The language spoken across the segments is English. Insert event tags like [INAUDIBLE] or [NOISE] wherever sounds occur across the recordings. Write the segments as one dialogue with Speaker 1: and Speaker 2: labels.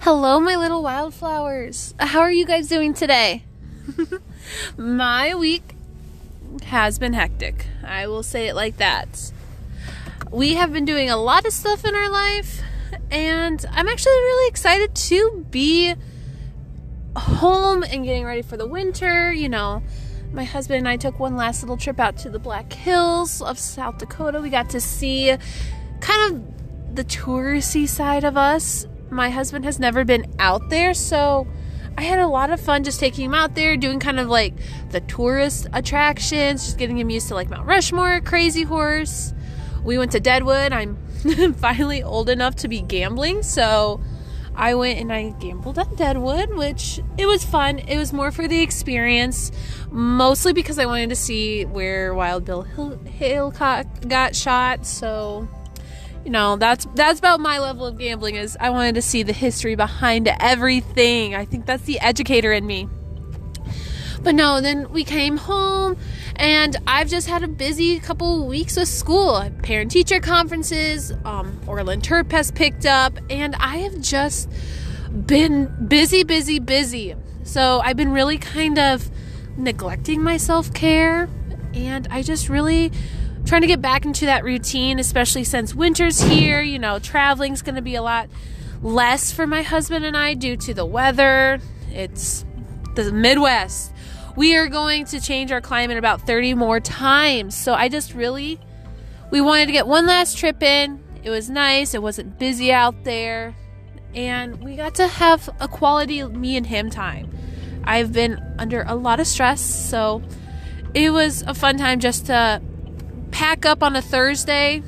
Speaker 1: Hello, my little wildflowers. How are you guys doing today? [LAUGHS] my week has been hectic. I will say it like that. We have been doing a lot of stuff in our life, and I'm actually really excited to be home and getting ready for the winter. You know, my husband and I took one last little trip out to the Black Hills of South Dakota. We got to see kind of the touristy side of us my husband has never been out there, so I had a lot of fun just taking him out there, doing kind of like the tourist attractions, just getting him used to like Mount Rushmore, Crazy Horse. We went to Deadwood. I'm [LAUGHS] finally old enough to be gambling, so I went and I gambled at Deadwood, which it was fun. It was more for the experience, mostly because I wanted to see where Wild Bill Hill- Hickok got shot. So you know that's that's about my level of gambling is i wanted to see the history behind everything. I think that's the educator in me. But no then we came home and i've just had a busy couple weeks of school parent teacher conferences um, oral interp has picked up and i have just been busy busy busy. So i've been really kind of neglecting my self-care and i just really trying to get back into that routine, especially since winter's here. You know, traveling's going to be a lot less for my husband and I due to the weather. It's the Midwest. We are going to change our climate about 30 more times. So I just really we wanted to get one last trip in. It was nice. It wasn't busy out there. And we got to have a quality me and him time. I've been under a lot of stress, so it was a fun time just to pack up on a Thursday.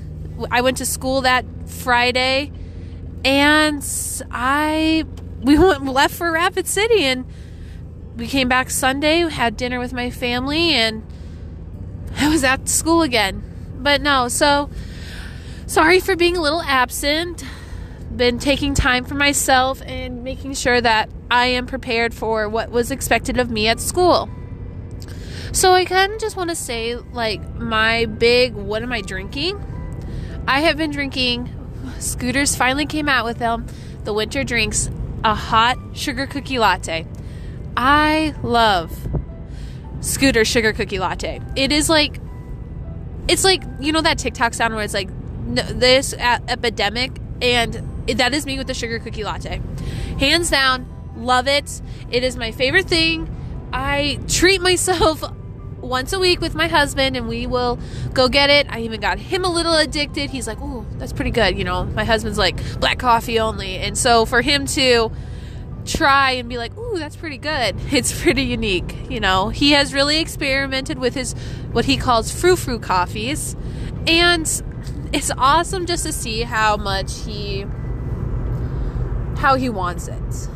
Speaker 1: I went to school that Friday, and I we [LAUGHS] went left for Rapid City, and we came back Sunday. Had dinner with my family, and I was at school again. But no, so sorry for being a little absent. Been taking time for myself and making sure that I am prepared for what was expected of me at school. So I kind of just want to say, like, my big what am I drinking? I have been drinking. Scooters finally came out with them. The winter drinks a hot sugar cookie latte. I love Scooter sugar cookie latte. It is like, it's like you know that TikTok sound where it's like this epidemic, and that is me with the sugar cookie latte. Hands down, love it. It is my favorite thing. I treat myself once a week with my husband and we will go get it. I even got him a little addicted. He's like, "Oh, that's pretty good." You know, my husband's like black coffee only. And so for him to try and be like, "Ooh, that's pretty good." [LAUGHS] It's pretty unique, you know. He has really experimented with his what he calls frou-frou coffees. And it's awesome just to see how much he how he wants it.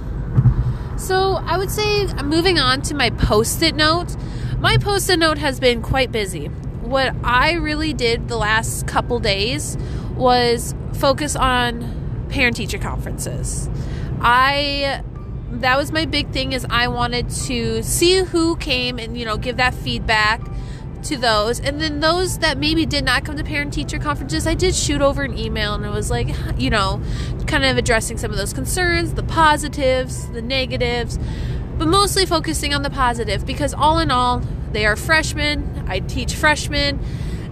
Speaker 1: So, I would say moving on to my post-it note my post it note has been quite busy. What I really did the last couple days was focus on parent teacher conferences. I that was my big thing is I wanted to see who came and you know give that feedback to those and then those that maybe did not come to parent teacher conferences I did shoot over an email and it was like you know kind of addressing some of those concerns the positives the negatives but mostly focusing on the positive because all in all, they are freshmen. I teach freshmen.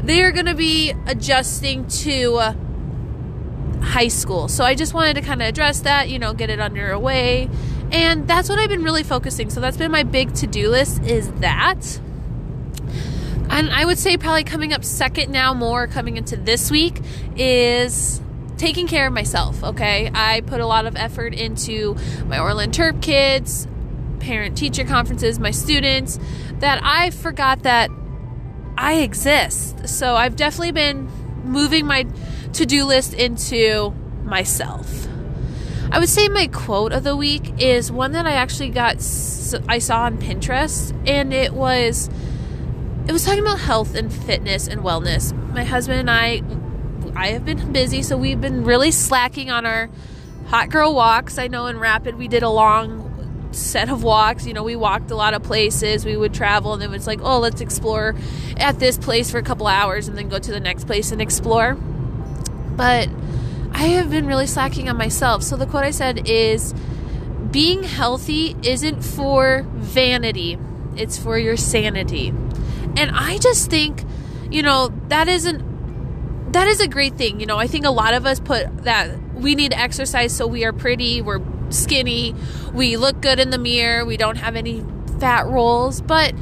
Speaker 1: They are going to be adjusting to uh, high school. So I just wanted to kind of address that, you know, get it under underway. And that's what I've been really focusing. So that's been my big to-do list is that. And I would say probably coming up second now more coming into this week is taking care of myself, okay? I put a lot of effort into my Oral Interp kids, parent teacher conferences, my students, that I forgot that I exist. So I've definitely been moving my to do list into myself. I would say my quote of the week is one that I actually got, I saw on Pinterest, and it was, it was talking about health and fitness and wellness. My husband and I, I have been busy, so we've been really slacking on our hot girl walks. I know in Rapid we did a long set of walks. You know, we walked a lot of places. We would travel, and then it's like, oh, let's explore at this place for a couple hours and then go to the next place and explore. But I have been really slacking on myself. So the quote I said is being healthy isn't for vanity, it's for your sanity. And I just think, you know, that isn't that is a great thing. You know, I think a lot of us put that we need exercise so we are pretty, we're skinny, we look good in the mirror, we don't have any fat rolls, but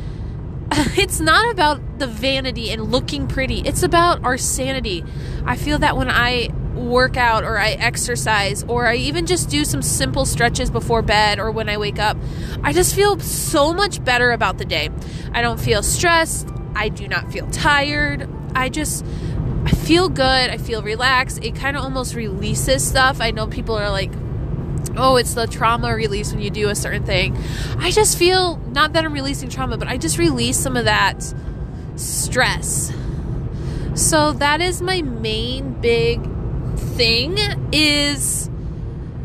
Speaker 1: [LAUGHS] it's not about the vanity and looking pretty. It's about our sanity. I feel that when I work out or I exercise or I even just do some simple stretches before bed or when I wake up, I just feel so much better about the day. I don't feel stressed. I do not feel tired. I just I feel good. I feel relaxed. It kind of almost releases stuff. I know people are like, oh, it's the trauma release when you do a certain thing. I just feel not that I'm releasing trauma, but I just release some of that stress. So that is my main big thing is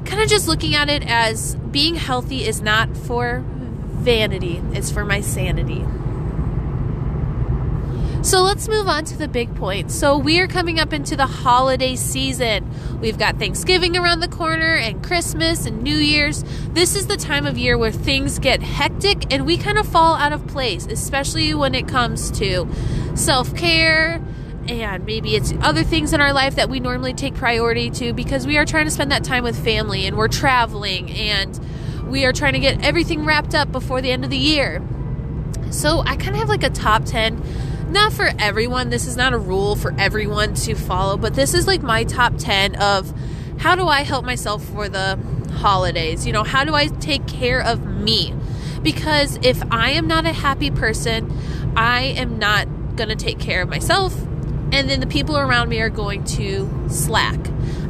Speaker 1: kind of just looking at it as being healthy is not for vanity, it's for my sanity. So let's move on to the big point. So we are coming up into the holiday season. We've got Thanksgiving around the corner and Christmas and New Year's. This is the time of year where things get hectic and we kind of fall out of place, especially when it comes to self care and maybe it's other things in our life that we normally take priority to because we are trying to spend that time with family and we're traveling and we are trying to get everything wrapped up before the end of the year. So I kind of have like a top 10 not for everyone. This is not a rule for everyone to follow, but this is like my top 10 of how do I help myself for the holidays? You know, how do I take care of me? Because if I am not a happy person, I am not going to take care of myself, and then the people around me are going to slack.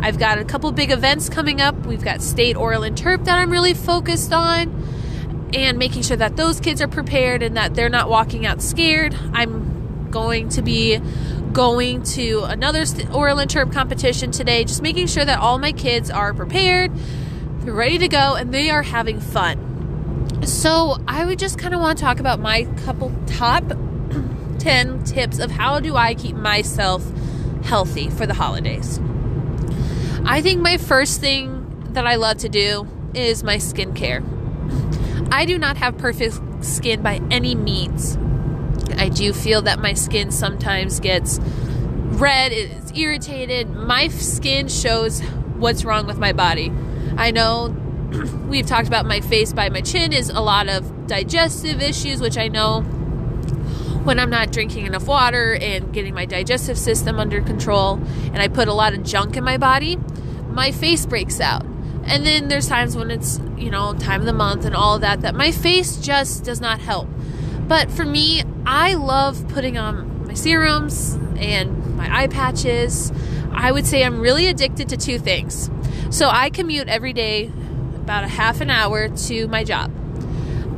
Speaker 1: I've got a couple big events coming up. We've got State Oral Interp that I'm really focused on and making sure that those kids are prepared and that they're not walking out scared. I'm going to be going to another oral interp competition today, just making sure that all my kids are prepared, they're ready to go, and they are having fun. So, I would just kind of want to talk about my couple top [CLEARS THROAT] 10 tips of how do I keep myself healthy for the holidays. I think my first thing that I love to do is my skincare. I do not have perfect skin by any means. I do feel that my skin sometimes gets red, it's irritated. My skin shows what's wrong with my body. I know [CLEARS THROAT] we've talked about my face by my chin is a lot of digestive issues, which I know when I'm not drinking enough water and getting my digestive system under control and I put a lot of junk in my body, my face breaks out. And then there's times when it's, you know, time of the month and all of that, that my face just does not help. But for me, I love putting on my serums and my eye patches. I would say I'm really addicted to two things. So I commute every day about a half an hour to my job.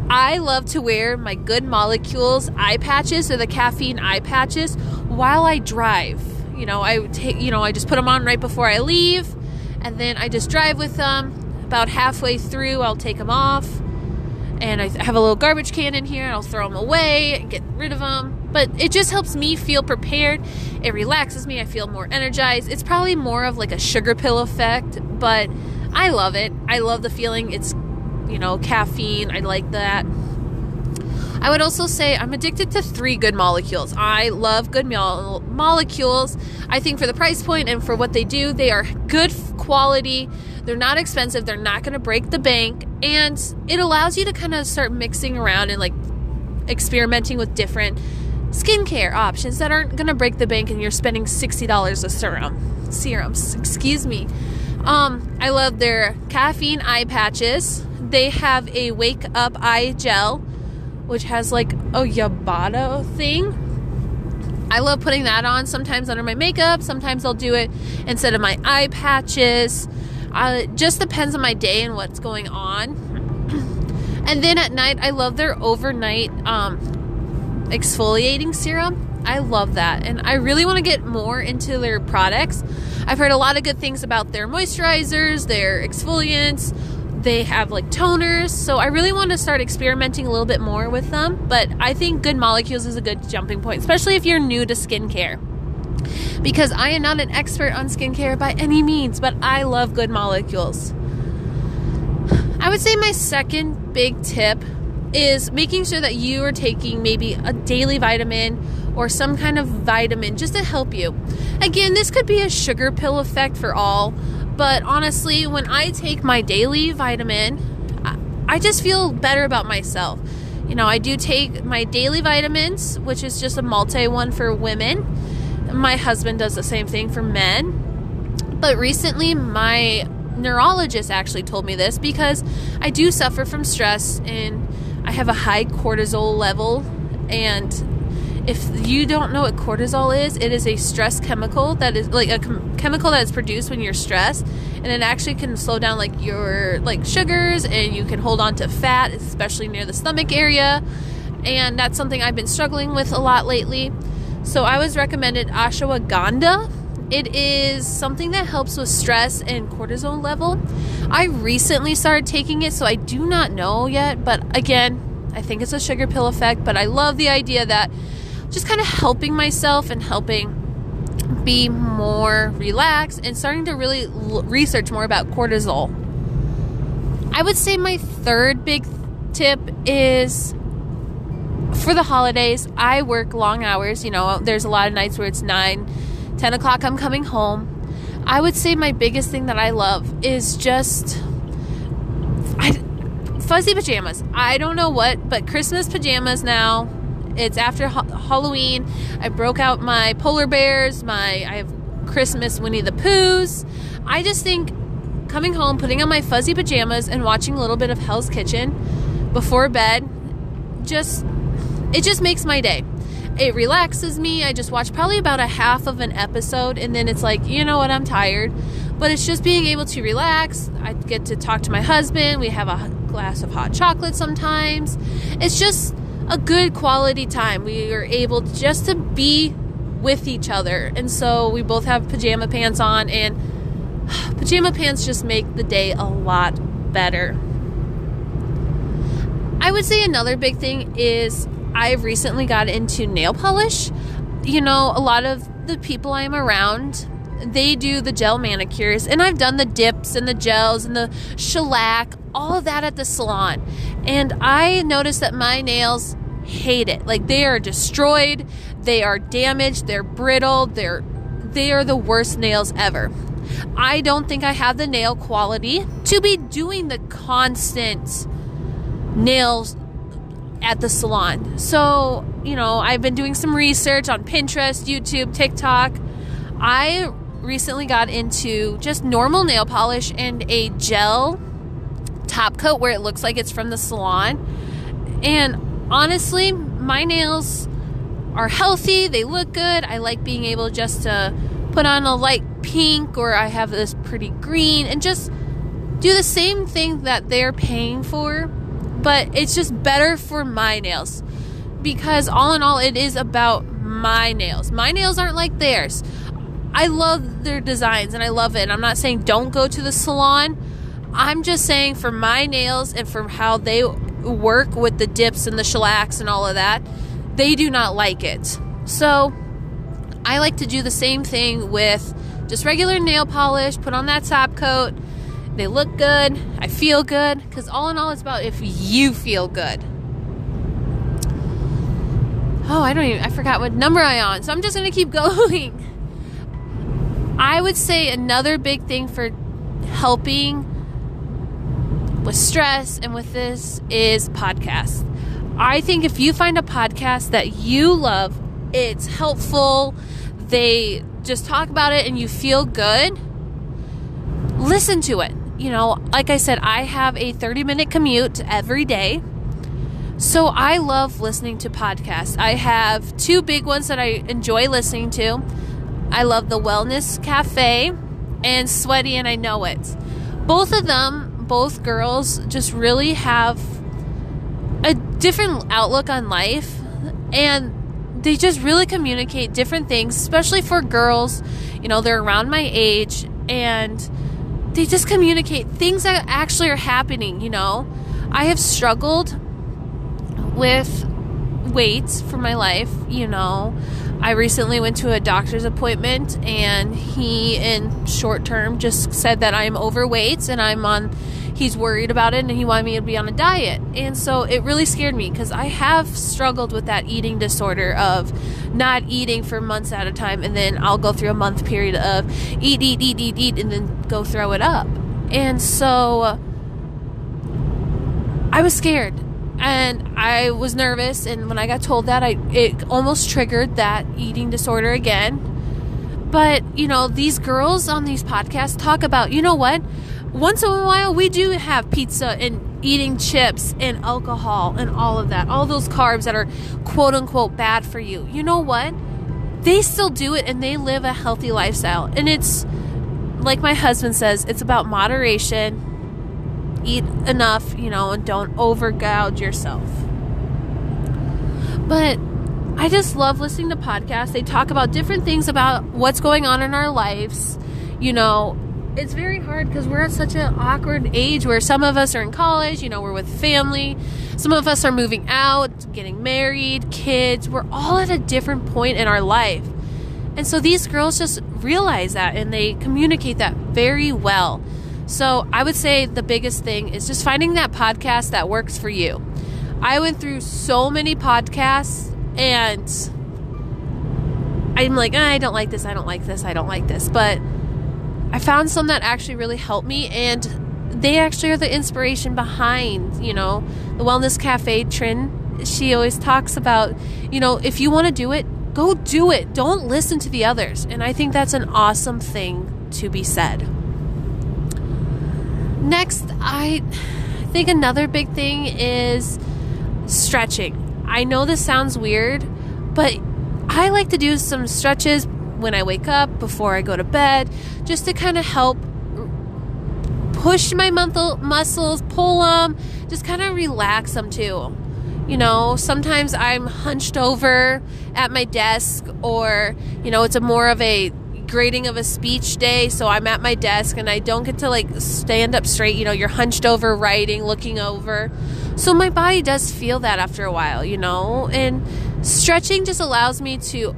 Speaker 1: I love to wear my good molecules eye patches or the caffeine eye patches while I drive. You know, I take you know, I just put them on right before I leave and then I just drive with them. About halfway through, I'll take them off and I have a little garbage can in here and I'll throw them away and get rid of them. But it just helps me feel prepared. It relaxes me. I feel more energized. It's probably more of like a sugar pill effect, but I love it. I love the feeling. It's, you know, caffeine. I like that. I would also say I'm addicted to three good molecules. I love good mo- molecules. I think for the price point and for what they do, they are good quality. They're not expensive. They're not going to break the bank. And it allows you to kind of start mixing around and like experimenting with different skincare options that aren't going to break the bank and you're spending $60 a serum. Serums, excuse me. Um, I love their caffeine eye patches. They have a wake up eye gel which has like a yerba mate thing. I love putting that on sometimes under my makeup. Sometimes I'll do it instead of my eye patches. Uh, it just depends on my day and what's going on. [CLEARS THROAT] and then at night, I love their overnight um, exfoliating serum. I love that. And I really want to get more into their products. I've heard a lot of good things about their moisturizers, their exfoliants, they have like toners. So I really want to start experimenting a little bit more with them. But I think Good Molecules is a good jumping point, especially if you're new to skincare. Because I am not an expert on skincare by any means, but I love good molecules. I would say my second big tip is making sure that you are taking maybe a daily vitamin or some kind of vitamin just to help you. Again, this could be a sugar pill effect for all, but honestly, when I take my daily vitamin, I just feel better about myself. You know, I do take my daily vitamins, which is just a multi one for women. My husband does the same thing for men. But recently, my neurologist actually told me this because I do suffer from stress and I have a high cortisol level. And if you don't know what cortisol is, it is a stress chemical that is like a chemical that is produced when you're stressed, and it actually can slow down like your like sugars, and you can hold on to fat, especially near the stomach area. And that's something I've been struggling with a lot lately. So I was recommended ashwagandha. It is something that helps with stress and cortisol level. I recently started taking it, so I do not know yet, but again, I think it's a sugar pill effect, but I love the idea that just kind of helping myself and helping be more relaxed and starting to really l- research more about cortisol. I would say my third big tip is for the holidays, I work long hours. You know, there's a lot of nights where it's 9, 10 o'clock, I'm coming home. I would say my biggest thing that I love is just I, fuzzy pajamas. I don't know what, but Christmas pajamas now it's after ha- Halloween. I broke out my polar bears, my I have Christmas Winnie the Poohs. I just think coming home, putting on my fuzzy pajamas and watching a little bit of Hell's Kitchen before bed just it just makes my day. It relaxes me. I just watch probably about a half of an episode and then it's like, you know what, I'm tired. But it's just being able to relax. I get to talk to my husband. We have a glass of hot chocolate sometimes. It's just a good quality time. We are able just to be with each other. And so we both have pajama pants on, and [SIGHS] pajama pants just make the day a lot better. I would say another big thing is I've recently got into nail polish. You know, a lot of the people I'm around, they do the gel manicures, and I've done the dips and the gels and the shellac, all of that at the salon. And I noticed that my nails hate it. Like they are destroyed, they are damaged, they're brittle, they're they are the worst nails ever. I don't think I have the nail quality to be doing the constant nails at the salon. So, you know, I've been doing some research on Pinterest, YouTube, TikTok. I recently got into just normal nail polish and a gel top coat where it looks like it's from the salon. And honestly, my nails are healthy, they look good. I like being able just to put on a light pink or I have this pretty green and just do the same thing that they're paying for, but it's just better for my nails. Because all in all, it is about my nails. My nails aren't like theirs. I love their designs and I love it. I'm not saying don't go to the salon. I'm just saying for my nails and for how they work with the dips and the shellacks and all of that, they do not like it. So I like to do the same thing with just regular nail polish, put on that top coat. They look good, I feel good, because all in all, it's about if you feel good. Oh, I don't even, I forgot what number I on, so I'm just gonna keep [LAUGHS] going. I would say another big thing for helping with stress and with this is podcasts. I think if you find a podcast that you love, it's helpful, they just talk about it and you feel good, listen to it. You know, like I said, I have a 30 minute commute every day. So I love listening to podcasts. I have two big ones that I enjoy listening to. I love the Wellness Cafe and Sweaty and I Know It. Both of them both girls just really have a different outlook on life and they just really communicate different things, especially for girls. You know, they're around my age and they just communicate things that actually are happening. You know, I have struggled with weight for my life. You know, I recently went to a doctor's appointment, and he, in short term, just said that I'm overweight and I'm on. He's worried about it and he wanted me to be on a diet. And so it really scared me because I have struggled with that eating disorder of not eating for months at a time, and then I'll go through a month period of eat, eat, eat, eat, eat, and then go throw it up. And so I was scared and I was nervous and when I got told that I it almost triggered that eating disorder again. But, you know, these girls on these podcasts talk about, you know what? Once in a while we do have pizza and eating chips and alcohol and all of that. All those carbs that are quote unquote bad for you. You know what? They still do it and they live a healthy lifestyle. And it's like my husband says, it's about moderation eat enough, you know, and don't overgouge yourself. But I just love listening to podcasts. They talk about different things about what's going on in our lives. You know, it's very hard because we're at such an awkward age where some of us are in college, you know, we're with family. Some of us are moving out, getting married, kids. We're all at a different point in our life. And so these girls just realize that and they communicate that very well. So I would say the biggest thing is just finding that podcast that works for you. I went through so many podcasts and I'm like, ah, I don't like this, I don't like this, I don't like this. But I found some that actually really helped me and they actually are the inspiration behind, you know, the Wellness Cafe Trin. She always talks about, you know, if you want to do it, go do it. Don't listen to the others. And I think that's an awesome thing to be said. Next, I think another big thing is stretching. I know this sounds weird, but I like to do some stretches when I wake up, before I go to bed, just to kind of help push my muscles, pull them, just kind of relax them too. You know, sometimes I'm hunched over at my desk, or, you know, it's a more of a grading of a speech day, so I'm at my desk and I don't get to like stand up straight. You know, you're hunched over writing, looking over. So my body does feel that after a while, you know? And stretching just allows me to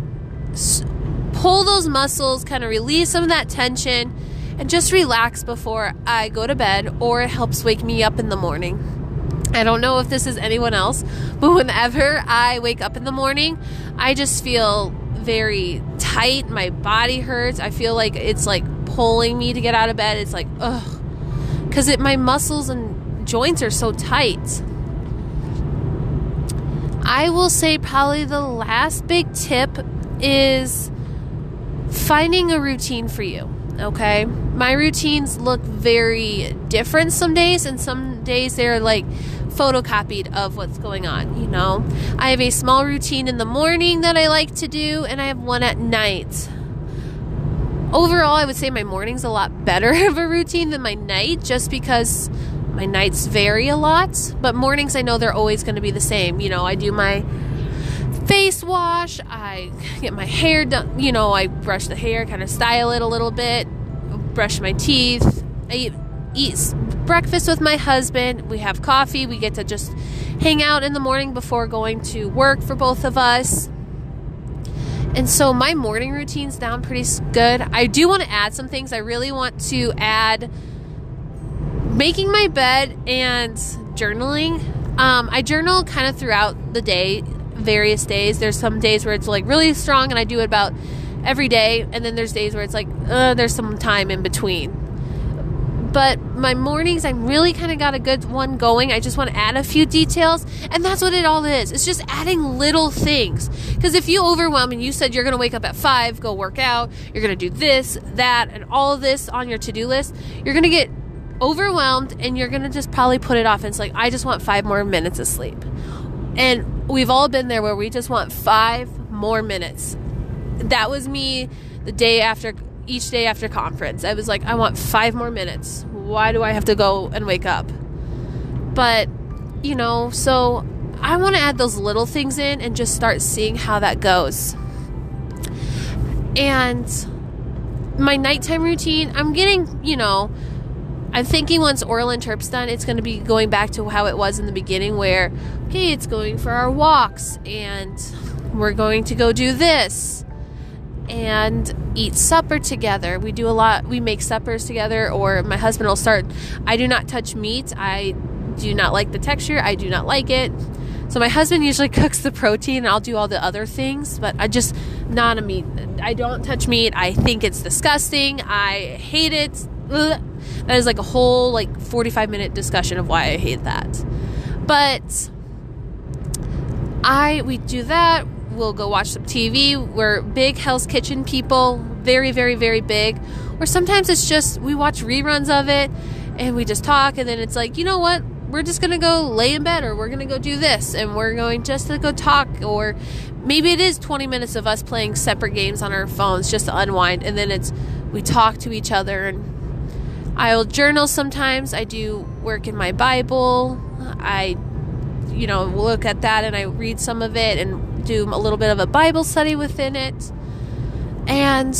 Speaker 1: pull those muscles, kind of release some of that tension, and just relax before I go to bed, or it helps wake me up in the morning. I don't know if this is anyone else, but whenever I wake up in the morning, I just feel very tight. My body hurts. I feel like it's like pulling me to get out of bed. It's like, ugh. Because it my muscles and joints are so tight. I will say probably the last big tip is finding a routine for you. Okay? My routines look very different some days, and some days they're like photocopied of what's going on, you know. I have a small routine in the morning that I like to do, and I have one at night. Overall, I would say my morning's a lot better [LAUGHS] of a routine than my night just because my nights vary a lot, but mornings I know they're always going to be the same. You know, I do my face wash, I get my hair done, you know, I brush the hair, kind of style it a little bit, brush my teeth. I eat, eat breakfast with my husband. We have coffee. We get to just hang out in the morning before going to work for both of us. And so my morning routine's down pretty good. I do want to add some things. I really want to add making my bed and journaling. Um, I journal kind of throughout the day, various days. There's some days where it's like really strong and I do it about every day. And then there's days where it's like, uh, there's some time in between but my mornings, I really kind of got a good one going. I just want to add a few details, and that's what it all is. It's just adding little things. Because if you overwhelm and you said you're going to wake up at five, go work out, you're going to do this, that, and all of this on your to do list, you're going to get overwhelmed and you're going to just probably put it off. And it's like, I just want five more minutes of sleep. And we've all been there where we just want five more minutes. That was me the day after each day after conference. I was like, I want five more minutes. Why do I have to go and wake up? But, you know, so I want to add those little things in and just start seeing how that goes. And my nighttime routine, I'm getting, you know, I'm thinking once Oral Interp's done, it's going to be going back to how it was in the beginning, where, okay, it's going for our walks and we're going to go do this and eat supper together. We do a lot, we make suppers together, or my husband will start. I do not touch meat. I do not like the texture. I do not like it. So my husband usually [LAUGHS] cooks the protein and I'll do all the other things, but I just not a meat. I don't touch meat. I think it's disgusting. I hate it. Ugh. That is like a whole like 45 minute discussion of why I hate that. But I we do that. We'll go watch some TV. We're big Hell's Kitchen people, very very very big. Or sometimes it's just we watch reruns of it and we just talk and then it's like, "You know what? we're just gonna go lay in bed or we're gonna go do this and we're going just to go talk or maybe it is 20 minutes of us playing separate games on our phones just to unwind and then it's we talk to each other and i'll journal sometimes. I do work in my bible. I you know look at that and i read some of it and do a little bit of a bible study within it. And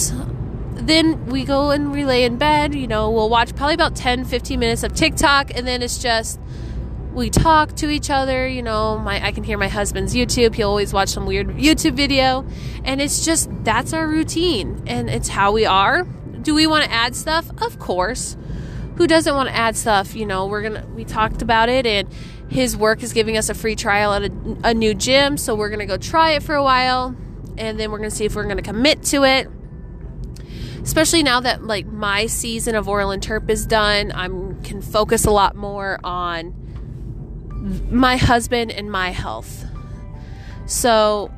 Speaker 1: then we go and we lay in bed you know we'll watch probably about 10 15 minutes of tiktok and then it's just we talk to each other you know my i can hear my husband's youtube. He'll always watch some weird youtube video. And it's just that's our routine and it's how we are do we want to add stuff? Of course. Who doesn't want to add stuff? You know we're gonna we talked about it and his work is giving us a free trial at a, a new gym so we're gonna go try it for a while and then we're gonna see if we're gonna commit to it. Especially now that like my season of oral interp is done i can focus a lot more on my husband and my health. So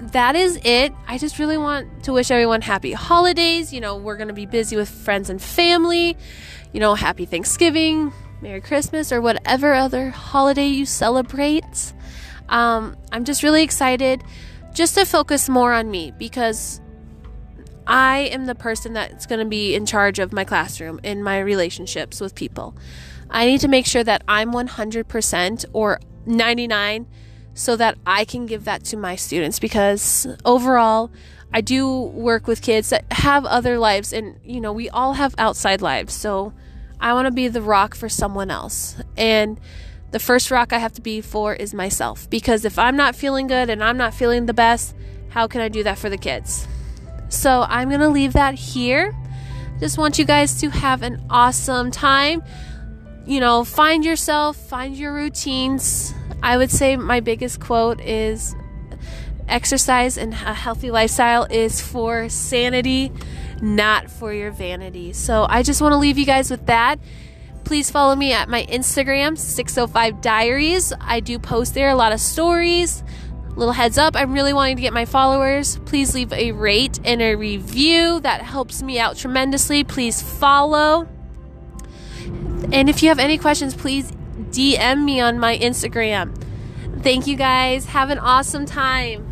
Speaker 1: that is it. I just really want to wish everyone happy holidays. You know, we're going to be busy with friends and family. You know, happy Thanksgiving, Merry Christmas, or whatever other holiday you celebrate. Um, I'm just really excited just to focus more on me because I am the person that's going to be in charge of my classroom in my relationships with people. I need to make sure that I'm 100% or 99 so that I can give that to my students because overall I do work with kids that have other lives and you know we all have outside lives. So I want to be the rock for someone else. And the first rock I have to be for is myself because if I'm not feeling good and I'm not feeling the best how can I do that for the kids? So I'm going to leave that here. Just want you guys to have an awesome time you know, find yourself, find your routines. I would say my biggest quote is exercise and a healthy lifestyle is for sanity, not for your vanity. So I just want to leave you guys with that. Please follow me at my Instagram, 605 Diaries. I do post there a lot of stories. Little heads up, I'm really wanting to get my followers. Please leave a rate and a review. That helps me out tremendously. Please follow. And if you have any questions, please DM me on my Instagram. Thank you guys. Have an awesome time.